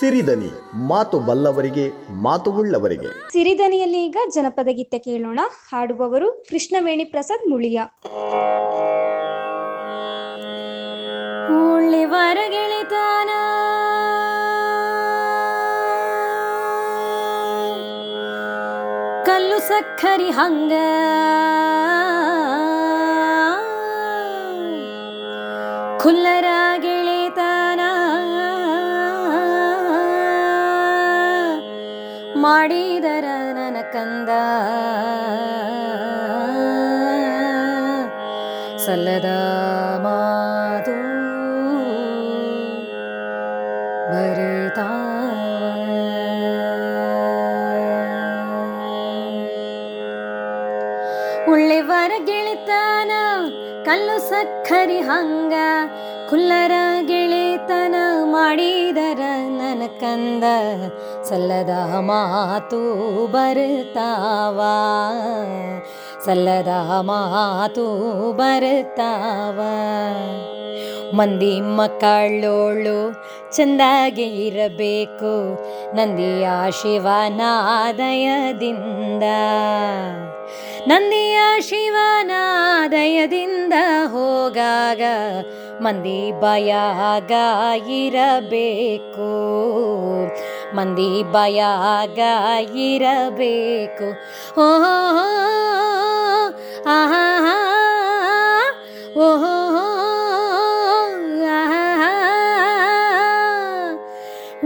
ಸಿರಿದನಿ ಮಾತು ಬಲ್ಲವರಿಗೆ ಮಾತು ಉಳ್ಳವರಿಗೆ. ಸಿರಿದನಿಯಲ್ಲಿ ಈಗ ಜನಪದ ಗೀತೆ ಕೇಳೋಣ. ಹಾಡುವವರು ಕೃಷ್ಣವೇಣಿ ಪ್ರಸಾದ್ ಮುಳಿಯ. ಉಳ್ಳಿವರ ಗೆಳೆತನ ಕಲ್ಲು ಸಕ್ಕರಿ ಹಂಗ. ಖುಲ್ಲರ ಮಾಡಿದರ ನನ ಕಂದ ಸಲ್ಲದ ಮಾತು ಬರಿತಾವ ಉಳ್ಳೆವರ ಗೆಳೆತನ ಕಲ್ಲು ಸಕ್ಕರಿ ಹಂಗ ಕುಲ್ಲರ ಗೆಳೆತನ. ಕಂದ ಸಲ್ಲದ ಮಾತು ಬರ್ತಾವ ಸಲ್ಲದ ಮಾತು ಬರ್ತಾವ ಮಂದಿ ಮಕ್ಕಳೋಳು ಚಂದಾಗಿ ಇರಬೇಕು, ನಂದಿಯ ಶಿವನಾದಯದಿಂದ. ನಂದಿಯ ಶಿವನಾದಯದಿಂದ ಹೋಗಾಗ ಮಂದಿ ಭಯಾಗ ಇರಬೇಕು ಮಂದಿ ಭಯಾಗ ಇರಬೇಕು ಓಹೋ ಆಹಾ ಓಹೋ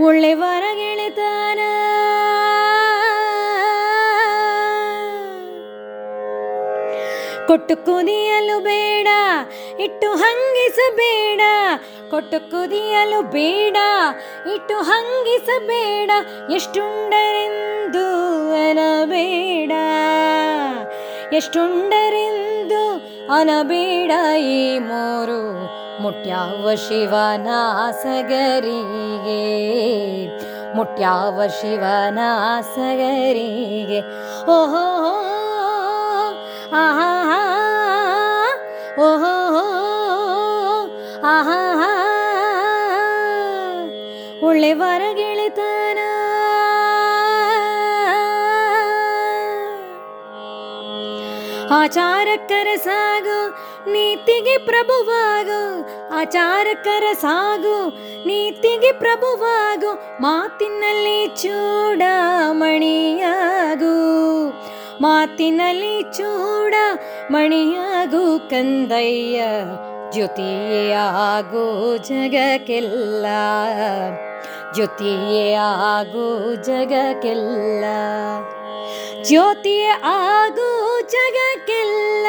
ಒಳ್ಳೆವರ ಗೆಳೆತನ ಕೊಟ್ಟು ಕುದಿಯಲು ಬೇಡ, ಇಟ್ಟು ಹಂಗಿಸಬೇಡ. ಕೊಟ್ಟು ಕುದಿಯಲು ಬೇಡ, ಇಟ್ಟು ಹಂಗಿಸಬೇಡ, ಎಷ್ಟುಂಡರೆಂದು ಅನಬೇಡ. ಎಷ್ಟುಂಡರೆಂದು ಅನಬೇಡ ಈ ಮೂರು, ಮುಟ್ಯಾವ ಶಿವನ ಸಗರಿಗೆ ಮುಟ್ಯಾವ ಶಿವನ ಸಗರಿಗೆ ಓಹೋ, ಆಹಾ. ಒಳ್ಳೆವರ ಗೆಳೆತನ ಆಚಾರಕ್ಕರ ಸಾಗು, ನೀತಿಗೆ ಪ್ರಭುವಾಗು. ಆಚಾರಕ್ಕರ ಸಾಗು, ನೀತಿಗೆ ಪ್ರಭುವಾಗು. ಮಾತಿನಲ್ಲಿ ಚೂಡಮಣಿಯಾಗು. ಮಾತಿನಲ್ಲಿ ಚೂಡ ಮಣಿಯಾಗು ಕಂದಯ್ಯ ಜ್ಯೋತಿಯಾಗೋ ಜಗಕ್ಕೆಲ್ಲ. ಜ್ಯೋತಿಯೇ ಆಗು ಜಗಕ್ಕೆಲ್ಲ. ಜ್ಯೋತಿಯೇ ಆಗು ಜಗಕ್ಕೆಲ್ಲ.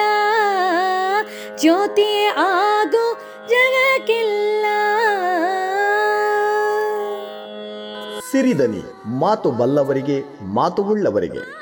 ಜ್ಯೋತಿಯೇ ಆಗು ಜಗಕ್ಕೆಲ್ಲ. ಸಿರಿದನಿ ಮಾತು ಬಲ್ಲವರಿಗೆ ಮಾತು ಉಳ್ಳವರಿಗೆ.